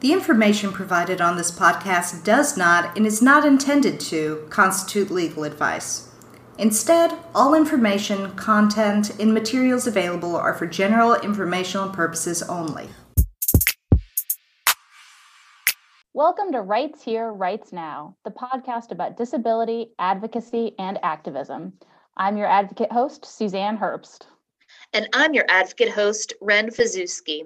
The information provided on this podcast does not and is not intended to constitute legal advice. Instead, all information, content, and materials available are for general informational purposes only. Welcome to Rights Here, Rights Now, the podcast about disability, advocacy, and activism. I'm your advocate host, Suzanne Herbst. And I'm your advocate host, Ren Fazewski.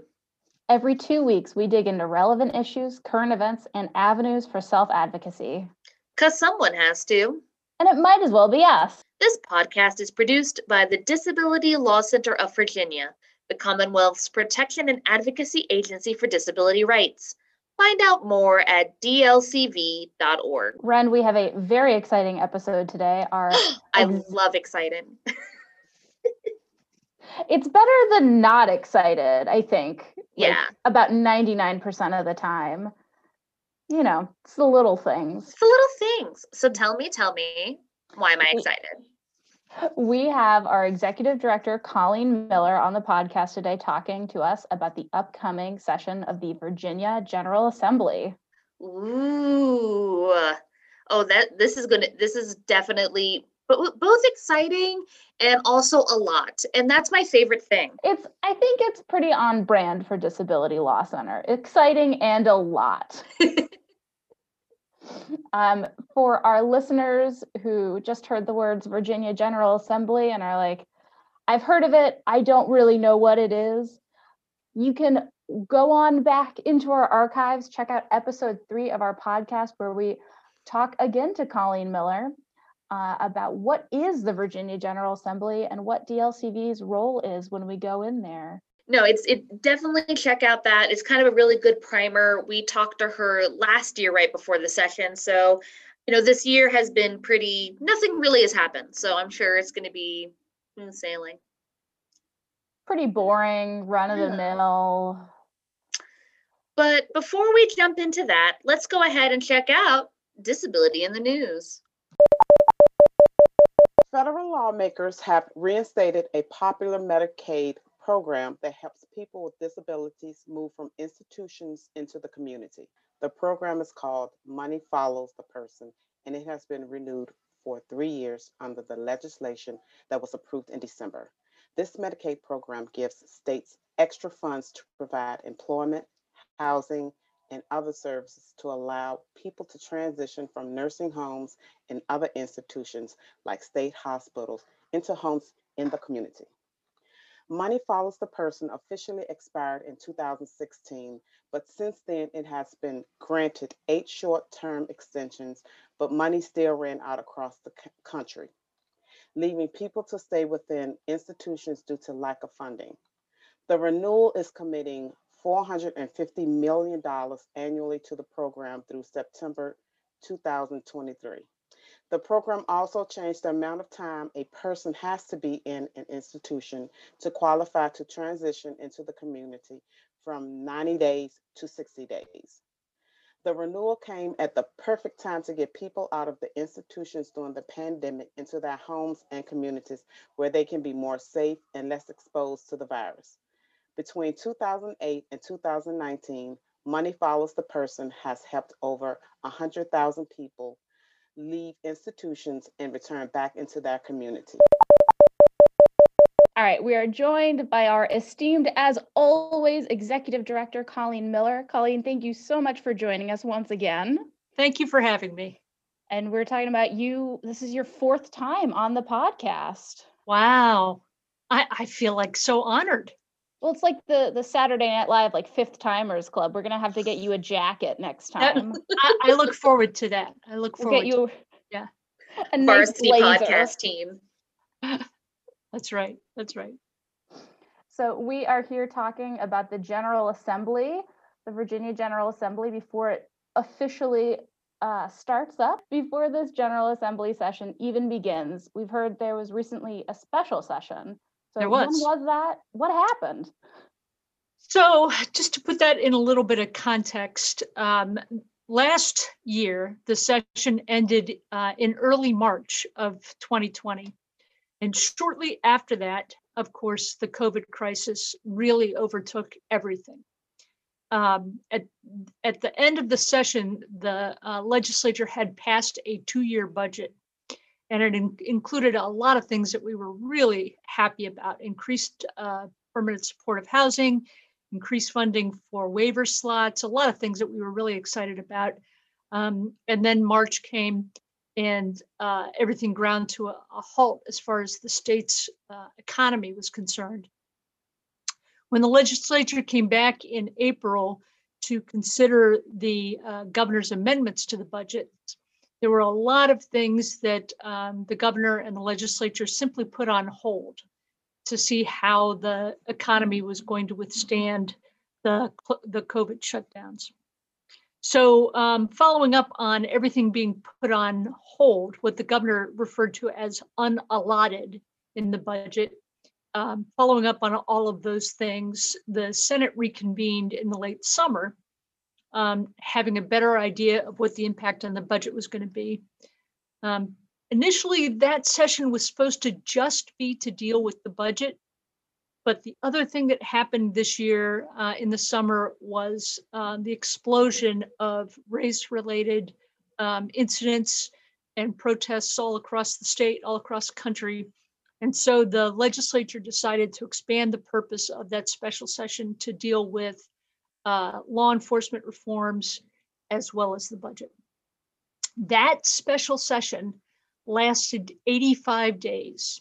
Every two weeks, we dig into relevant issues, current events, and avenues for self advocacy. Because someone has to. And it might as well be us. This podcast is produced by the Disability Law Center of Virginia, the Commonwealth's protection and advocacy agency for disability rights. Find out more at dlcv.org. Ren, we have a very exciting episode today. Our I love excited. it's better than not excited, I think. Yeah. Like about 99% of the time. You know, it's the little things. It's the little things. So tell me, tell me, why am I excited? We have our executive director, Colleen Miller, on the podcast today talking to us about the upcoming session of the Virginia General Assembly. Ooh. Oh, that this is gonna this is definitely but both exciting and also a lot and that's my favorite thing. It's i think it's pretty on brand for disability law center exciting and a lot. Um, for our listeners who just heard the words virginia general assembly and are like i've heard of it i don't really know what it is you can go on back into our archives check out episode three of our podcast where we talk again to colleen miller uh, about what is the Virginia General Assembly and what DLCV's role is when we go in there. No, it's it definitely check out that. It's kind of a really good primer. We talked to her last year right before the session. So, you know, this year has been pretty nothing really has happened. So I'm sure it's going to be sailing. Pretty boring, run of the mill. But before we jump into that, let's go ahead and check out disability in the news. Federal lawmakers have reinstated a popular Medicaid program that helps people with disabilities move from institutions into the community. The program is called Money Follows the Person, and it has been renewed for three years under the legislation that was approved in December. This Medicaid program gives states extra funds to provide employment, housing, and other services to allow people to transition from nursing homes and other institutions like state hospitals into homes in the community. Money Follows the Person officially expired in 2016, but since then it has been granted eight short term extensions, but money still ran out across the country, leaving people to stay within institutions due to lack of funding. The renewal is committing $450 million annually to the program through September 2023. The program also changed the amount of time a person has to be in an institution to qualify to transition into the community from 90 days to 60 days. The renewal came at the perfect time to get people out of the institutions during the pandemic into their homes and communities where they can be more safe and less exposed to the virus. Between 2008 and 2019, Money Follows the Person has helped over 100,000 people leave institutions and return back into their community. All right, we are joined by our esteemed, as always, Executive Director Colleen Miller. Colleen, thank you so much for joining us once again. Thank you for having me. And we're talking about you. This is your fourth time on the podcast. Wow. I, I feel like so honored. Well, it's like the the Saturday Night Live like fifth timers club. We're gonna have to get you a jacket next time. I, I, look forward to that. I look forward. We'll get you, to, yeah, a nice varsity podcast team. That's right. That's right. So we are here talking about the General Assembly, the Virginia General Assembly, before it officially uh, starts up. Before this General Assembly session even begins, we've heard there was recently a special session so there was. when was that? What happened? So just to put that in a little bit of context, um, last year the session ended uh, in early March of 2020. And shortly after that, of course, the COVID crisis really overtook everything. um, at, at the end of the session, the uh, legislature had passed a two-year budget. And it in- included a lot of things that we were really happy about, increased uh, permanent supportive housing, increased funding for waiver slots, a lot of things that we were really excited about. Um, and then March came and uh, everything ground to a, a, halt as far as the state's uh, economy was concerned. When the legislature came back in April to consider the uh, governor's amendments to the budget, there were a lot of things that um, the governor and the legislature simply put on hold to see how the economy was going to withstand the, the COVID shutdowns. So, um, following up on everything being put on hold, what the governor referred to as unallotted in the budget, um, following up on all of those things, the Senate reconvened in the late summer, um, having a better idea of what the impact on the budget was going to be. Um, initially, that session was supposed to just be to deal with the budget. But the other thing that happened this year uh, in the summer was uh, the explosion of race related um, incidents and protests all across the state, all across the country and so the legislature decided to expand the purpose of that special session to deal with uh, law enforcement reforms as well as the budget. That special session lasted 85 days.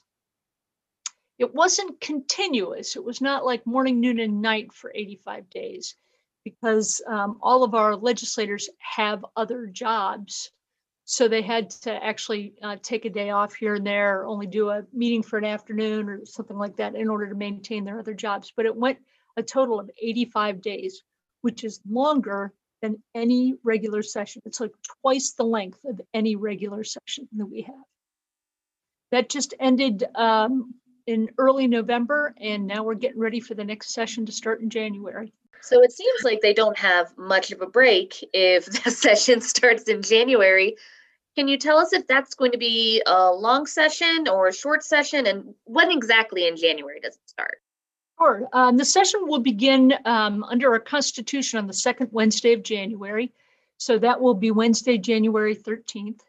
It wasn't continuous. It was not like morning, noon, and night for 85 days because um, all of our legislators have other jobs so they had to actually uh, take a day off here and there, or only do a meeting for an afternoon or something like that in order to maintain their other jobs. But it went a total of 85 days, which is longer than any regular session. It's like twice the length of any regular session that we have. That just ended um, in early November, and now we're getting ready for the next session to start in January. So it seems like they don't have much of a break if the session starts in January. Can you tell us if that's going to be a long session or a short session and when exactly in January does it start? Sure. Um, the session will begin um, under our Constitution on the second Wednesday of January. So that will be Wednesday, January 13th.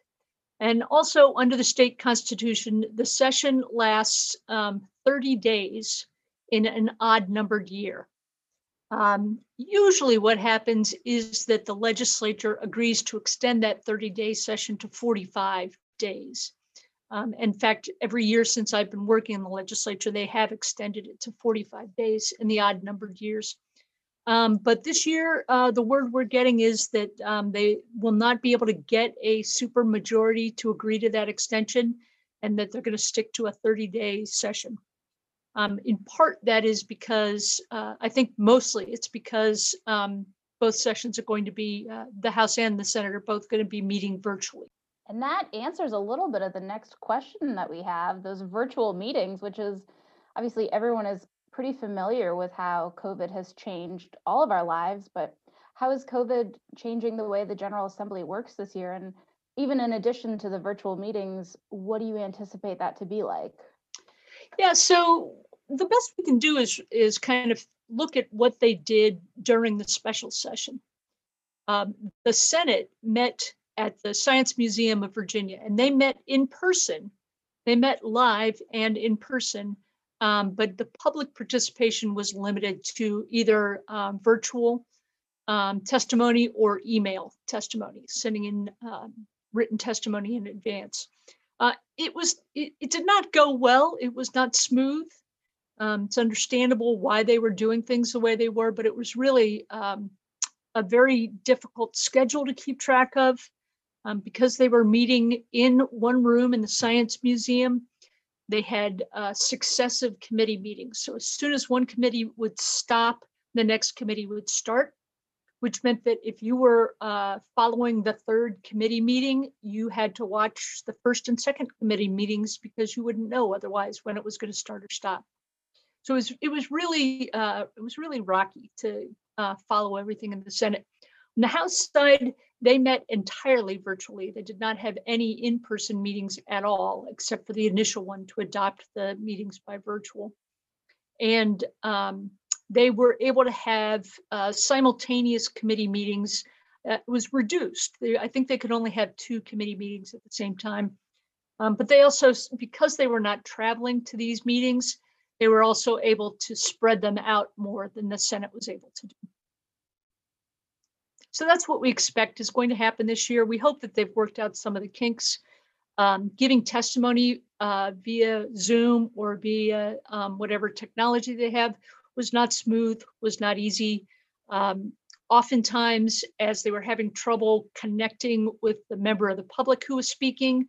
And also under the state constitution, the session lasts um, 30 days in an odd numbered year. Um, usually, what happens is that the legislature agrees to extend that 30 day session to 45 days. Um, in fact, every year since I've been working in the legislature, they have extended it to 45 days in the odd numbered years. Um, but this year, uh, the word we're getting is that um, they will not be able to get a super majority to agree to that extension and that they're going to stick to a 30 day session. Um, in part, that is because uh, I think mostly it's because um, both sessions are going to be, uh, the House and the Senate are both going to be meeting virtually. And that answers a little bit of the next question that we have those virtual meetings, which is obviously everyone is pretty familiar with how COVID has changed all of our lives, but how is COVID changing the way the General Assembly works this year? And even in addition to the virtual meetings, what do you anticipate that to be like? Yeah, so the best we can do is is kind of look at what they did during the special session. Um, the Senate met at the Science Museum of Virginia, and they met in person. They met live and in person, um, but the public participation was limited to either um, virtual um, testimony or email testimony, sending in um, written testimony in advance. Uh, it was it, it did not go well. It was not smooth. Um, it's understandable why they were doing things the way they were, but it was really a very difficult schedule to keep track of um, because they were meeting in one room in the Science Museum. They had uh, successive committee meetings. So as soon as one committee would stop, the next committee would start, which meant that if you were uh, following the third committee meeting, you had to watch the first and second committee meetings because you wouldn't know otherwise when it was going to start or stop. So it was it was really uh, it was really rocky to uh, follow everything in the Senate. On the House side, they met entirely virtually. They did not have any in-person meetings at all, except for the initial one to adopt the meetings by virtual. And um, they were able to have uh, simultaneous committee meetings. Uh, it was reduced. They, I think they could only have two committee meetings at the same time. Um, but they also, because they were not traveling to these meetings, they were also able to spread them out more than the Senate was able to do. So that's what we expect is going to happen this year. We hope that they've worked out some of the kinks. Um, giving testimony uh, via Zoom or via um, whatever technology they have was not smooth, was not easy. Um, oftentimes, as they were having trouble connecting with the member of the public who was speaking,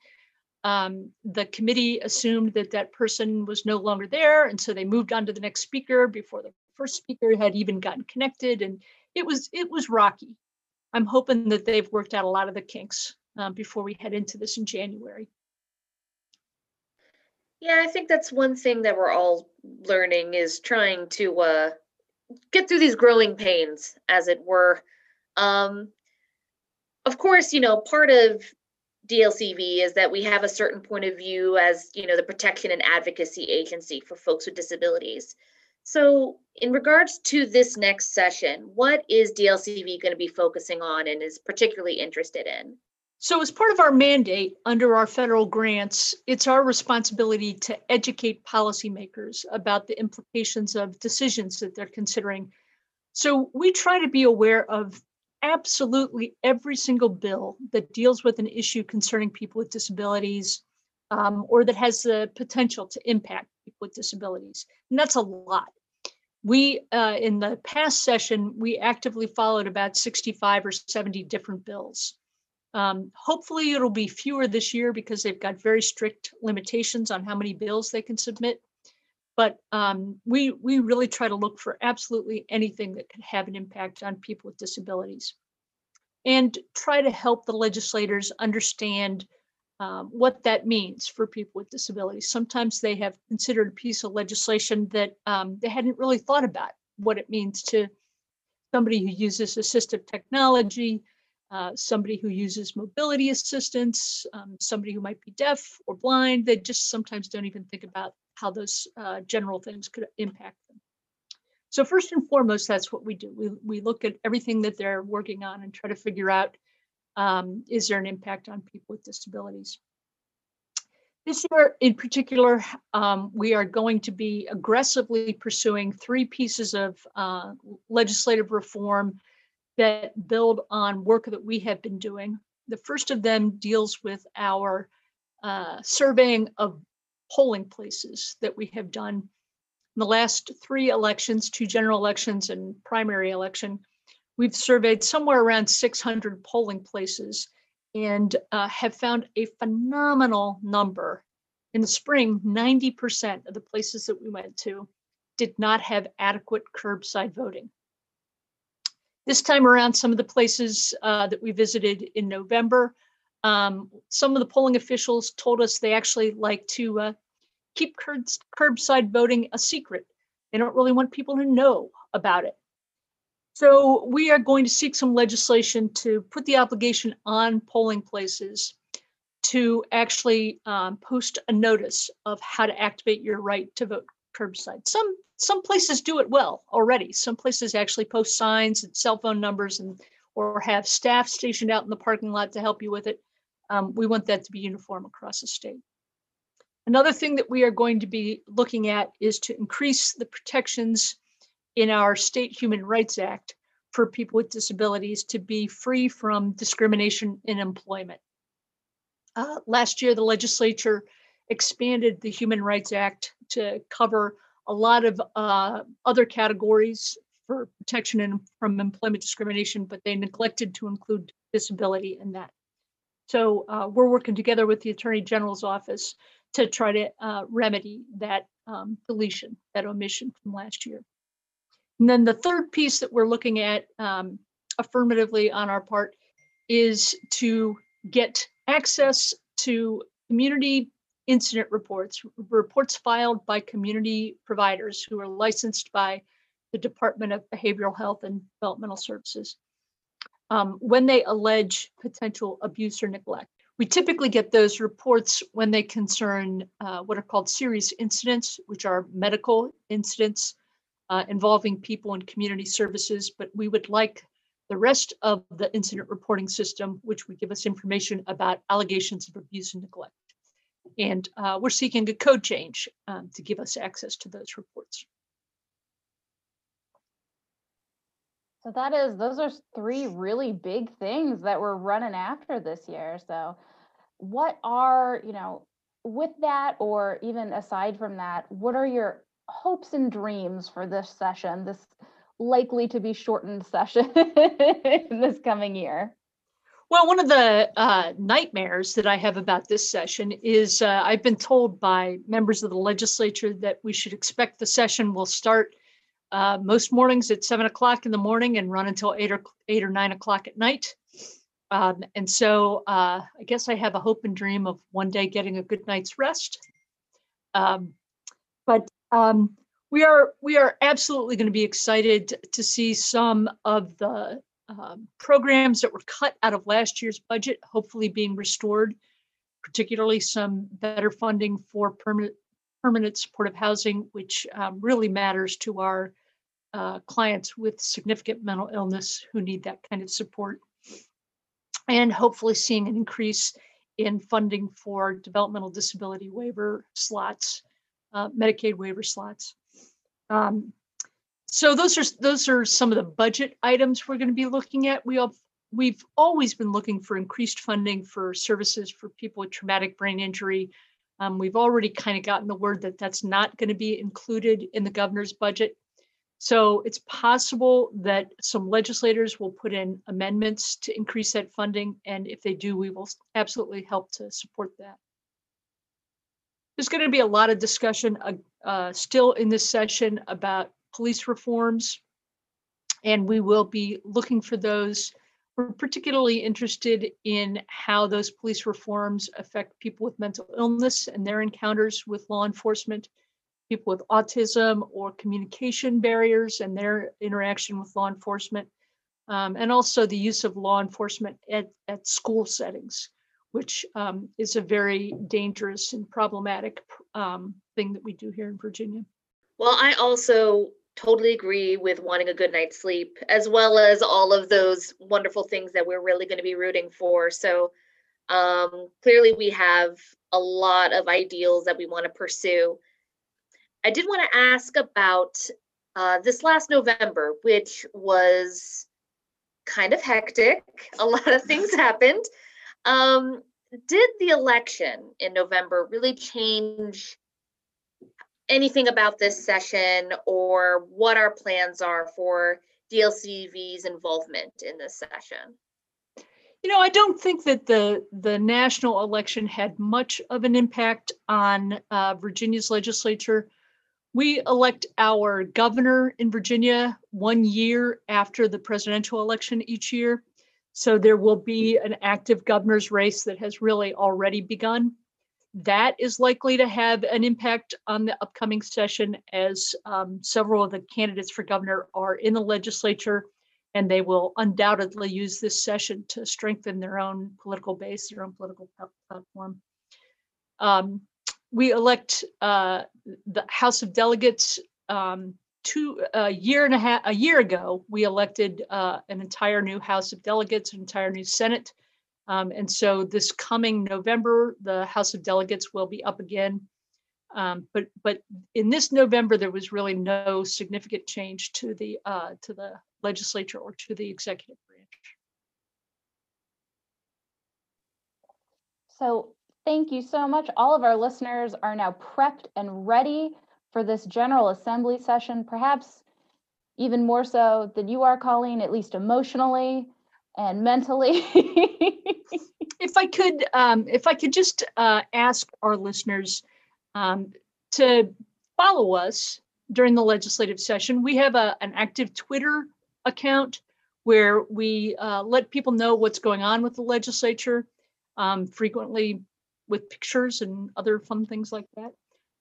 um, the committee assumed that that person was no longer there, and so they moved on to the next speaker before the first speaker had even gotten connected, and it was it was rocky. I'm hoping that they've worked out a lot of the kinks um, before we head into this in January. Yeah, I think that's one thing that we're all learning is trying to uh, get through these growing pains, as it were. Um, of course, you know, part of DLCV is that we have a certain point of view as, you know, the protection and advocacy agency for folks with disabilities. So, in regards to this next session, what is DLCV going to be focusing on and is particularly interested in? So, as part of our mandate under our federal grants, it's our responsibility to educate policymakers about the implications of decisions that they're considering. So, we try to be aware of absolutely every single bill that deals with an issue concerning people with disabilities um, or that has the potential to impact with disabilities. And that's a lot. We, uh, in the past session, we actively followed about 65 or 70 different bills. Um, hopefully, it'll be fewer this year because they've got very strict limitations on how many bills they can submit. But um, we we really try to look for absolutely anything that could have an impact on people with disabilities, and try to help the legislators understand um, what that means for people with disabilities. Sometimes they have considered a piece of legislation that um, they hadn't really thought about what it means to somebody who uses assistive technology, uh, somebody who uses mobility assistance, um, somebody who might be deaf or blind. They just sometimes don't even think about how those uh, general things could impact them. So first and foremost, that's what we do. We, we look at everything that they're working on and try to figure out, um, is there an impact on people with disabilities? This year in particular, um, we are going to be aggressively pursuing three pieces of uh, legislative reform that build on work that we have been doing. The first of them deals with our uh, surveying of polling places that we have done in the last three elections, two general elections and primary election. We've surveyed somewhere around 600 polling places and uh, have found a phenomenal number. In the spring, 90% of the places that we went to did not have adequate curbside voting. This time around, some of the places uh, that we visited in November, um, some of the polling officials told us they actually like to uh, keep curbs, curbside voting a secret. They don't really want people to know about it. So we are going to seek some legislation to put the obligation on polling places to actually um, post a notice of how to activate your right to vote curbside. Some some places do it well already. Some places actually post signs and cell phone numbers and or have staff stationed out in the parking lot to help you with it. Um, we want that to be uniform across the state. Another thing that we are going to be looking at is to increase the protections in our state Human Rights Act for people with disabilities to be free from discrimination in employment. Uh, last year, the legislature expanded the Human Rights Act to cover a lot of uh, other categories for protection in, from employment discrimination, but they neglected to include disability in that. So uh, we're working together with the Attorney General's office to try to uh, remedy that um, deletion, that omission from last year. And then the third piece that we're looking at um, affirmatively on our part is to get access to community incident reports, reports filed by community providers who are licensed by the Department of Behavioral Health and Developmental Services um, when they allege potential abuse or neglect. We typically get those reports when they concern uh, what are called serious incidents, which are medical incidents uh, involving people in community services, but we would like the rest of the incident reporting system, which would give us information about allegations of abuse and neglect. And uh, we're seeking a code change um, to give us access to those reports. So that is, those are three really big things that we're running after this year. So what are, you know, with that, or even aside from that, what are your hopes and dreams for this session, this likely to be shortened session in this coming year? Well, one of the uh, nightmares that I have about this session is uh, I've been told by members of the legislature that we should expect the session will start uh, most mornings at seven o'clock in the morning and run until eight or eight or nine o'clock at night. Um, and so uh, I guess I have a hope and dream of one day getting a good night's rest. Um, but um, we are we are absolutely going to be excited to see some of the um, programs that were cut out of last year's budget hopefully being restored, particularly some better funding for permanent permanent supportive housing, which um, really matters to our uh, clients with significant mental illness who need that kind of support. And hopefully seeing an increase in funding for developmental disability waiver slots, uh, Medicaid waiver slots. Um, so those are those are some of the budget items we're going to be looking at. We have we've always been looking for increased funding for services for people with traumatic brain injury. Um, we've already kind of gotten the word that that's not going to be included in the governor's budget. So it's possible that some legislators will put in amendments to increase that funding. And if they do, we will absolutely help to support that. There's going to be a lot of discussion uh, uh, still in this session about police reforms. And we will be looking for those. We're particularly interested in how those police reforms affect people with mental illness and their encounters with law enforcement, people with autism or communication barriers and their interaction with law enforcement, um, and also the use of law enforcement at, at school settings, which um, is a very dangerous and problematic um, thing that we do here in Virginia. Well, I also totally agree with wanting a good night's sleep, as well as all of those wonderful things that we're really going to be rooting for. So um, clearly, we have a lot of ideals that we want to pursue. I did want to ask about uh, this last November, which was kind of hectic. A lot of things happened. Um, did the election in November really change anything about this session or what our plans are for DLCV's involvement in this session? You know, I don't think that the the national election had much of an impact on uh, Virginia's legislature. We elect our governor in Virginia one year after the presidential election each year. So there will be an active governor's race that has really already begun. That is likely to have an impact on the upcoming session as um, several of the candidates for governor are in the legislature and they will undoubtedly use this session to strengthen their own political base, their own political platform. Um, we elect uh, the House of Delegates um, two a year and a half a year ago. We elected uh, an entire new House of Delegates, an entire new Senate, um, and so this coming November, the House of Delegates will be up again. Um, but but in this November, there was really no significant change to the uh, to the legislature or to the executive branch. So thank you so much. All of our listeners are now prepped and ready for this General Assembly session, perhaps even more so than you are, Colleen, at least emotionally and mentally. if I could, um, if I could just uh, ask our listeners um, to follow us during the legislative session. We have a, an active Twitter account where we uh, let people know what's going on with the legislature, um, frequently with pictures and other fun things like that.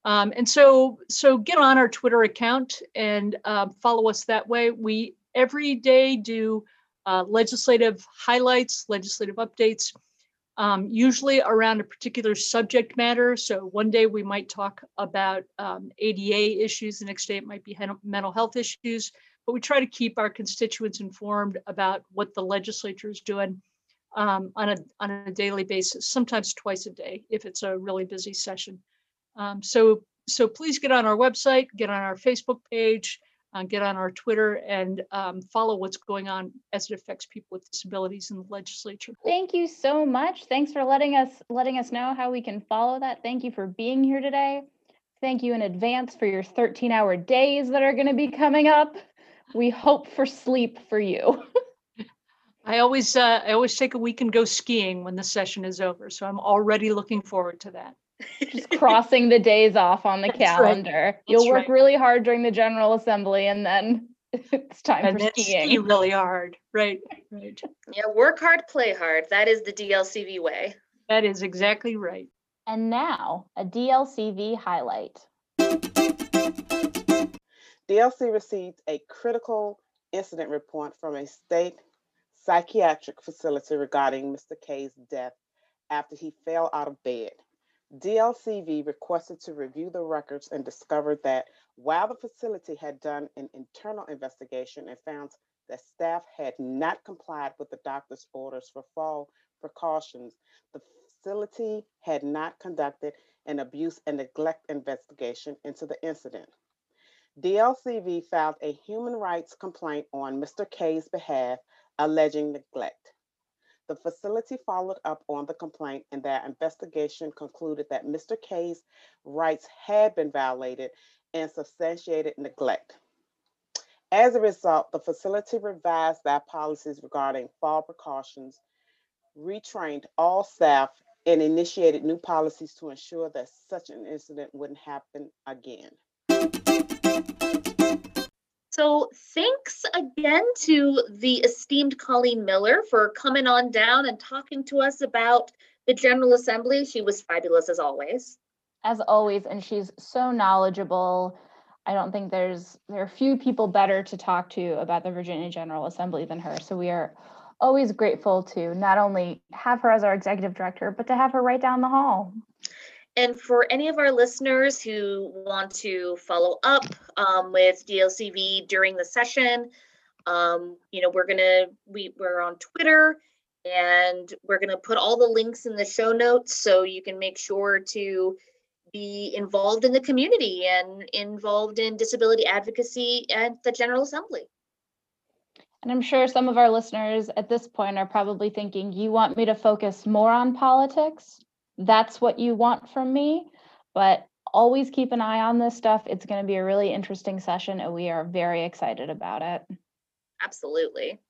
Um, and so, so get on our Twitter account and uh, follow us that way. We every day do uh, legislative highlights, legislative updates. um, usually around a particular subject matter. So one day we might talk about um, ADA issues, the next day it might be mental health issues. But we try to keep our constituents informed about what the legislature is doing um, on a on a daily basis, sometimes twice a day if it's a really busy session. Um, so so please get on our website, get on our Facebook page, uh, get on our Twitter, and um, follow what's going on as it affects people with disabilities in the legislature. Thank you so much. Thanks for letting us letting us know how we can follow that. Thank you for being here today. Thank you in advance for your 13-hour days that are going to be coming up. We hope for sleep for you. I always uh, I always take a week and go skiing when the session is over, so I'm already looking forward to that. Just crossing the days off on the That's right. calendar. You'll That's work right. really hard during the general assembly and then it's time And for then skiing. ski really hard, right? Right. Yeah, work hard, play hard. That is the DLCV way. That is exactly right. And now, a DLCV highlight. DLC received a critical incident report from a state psychiatric facility regarding Mr. K's death after he fell out of bed. DLCV requested to review the records and discovered that while the facility had done an internal investigation and found that staff had not complied with the doctor's orders for fall precautions, the facility had not conducted an abuse and neglect investigation into the incident. DLCV filed a human rights complaint on Mr. K's behalf alleging neglect. The facility followed up on the complaint and their investigation concluded that Mr. K's rights had been violated and substantiated neglect. As a result, the facility revised their policies regarding fall precautions, retrained all staff, and initiated new policies to ensure that such an incident wouldn't happen again. So thanks again to the esteemed Colleen Miller for coming on down and talking to us about the General Assembly. She was fabulous as always. As always, and she's so knowledgeable. I don't think there's there are few people better to talk to about the Virginia General Assembly than her. So we are always grateful to not only have her as our executive director, but to have her right down the hall. And for any of our listeners who want to follow up um, with DLCV during the session, um, you know, we're gonna we we're on Twitter and we're gonna put all the links in the show notes so you can make sure to be involved in the community and involved in disability advocacy at the General Assembly. And I'm sure some of our listeners at this point are probably thinking, you want me to focus more on politics? That's what you want from me. But always keep an eye on this stuff. It's going to be a really interesting session, and we are very excited about it. Absolutely.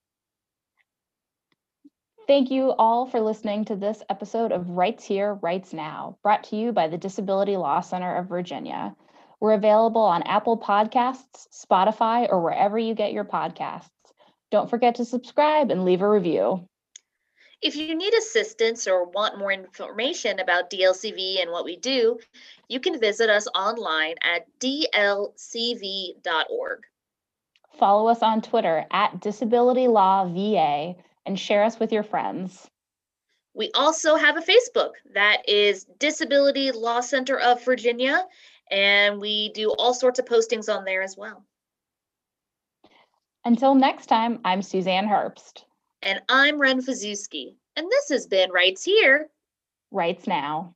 Thank you all for listening to this episode of Rights Here, Rights Now, brought to you by the Disability Law Center of Virginia. We're available on Apple Podcasts, Spotify, or wherever you get your podcasts. Don't forget to subscribe and leave a review. If you need assistance or want more information about DLCV and what we do, you can visit us online at dlcv.org. Follow us on Twitter at Disability Law VA and share us with your friends. We also have a Facebook that is Disability Law Center of Virginia, and we do all sorts of postings on there as well. Until next time, I'm Suzanne Herbst. And I'm Ren Fazewski, and this has been Rights Here. Rights Now.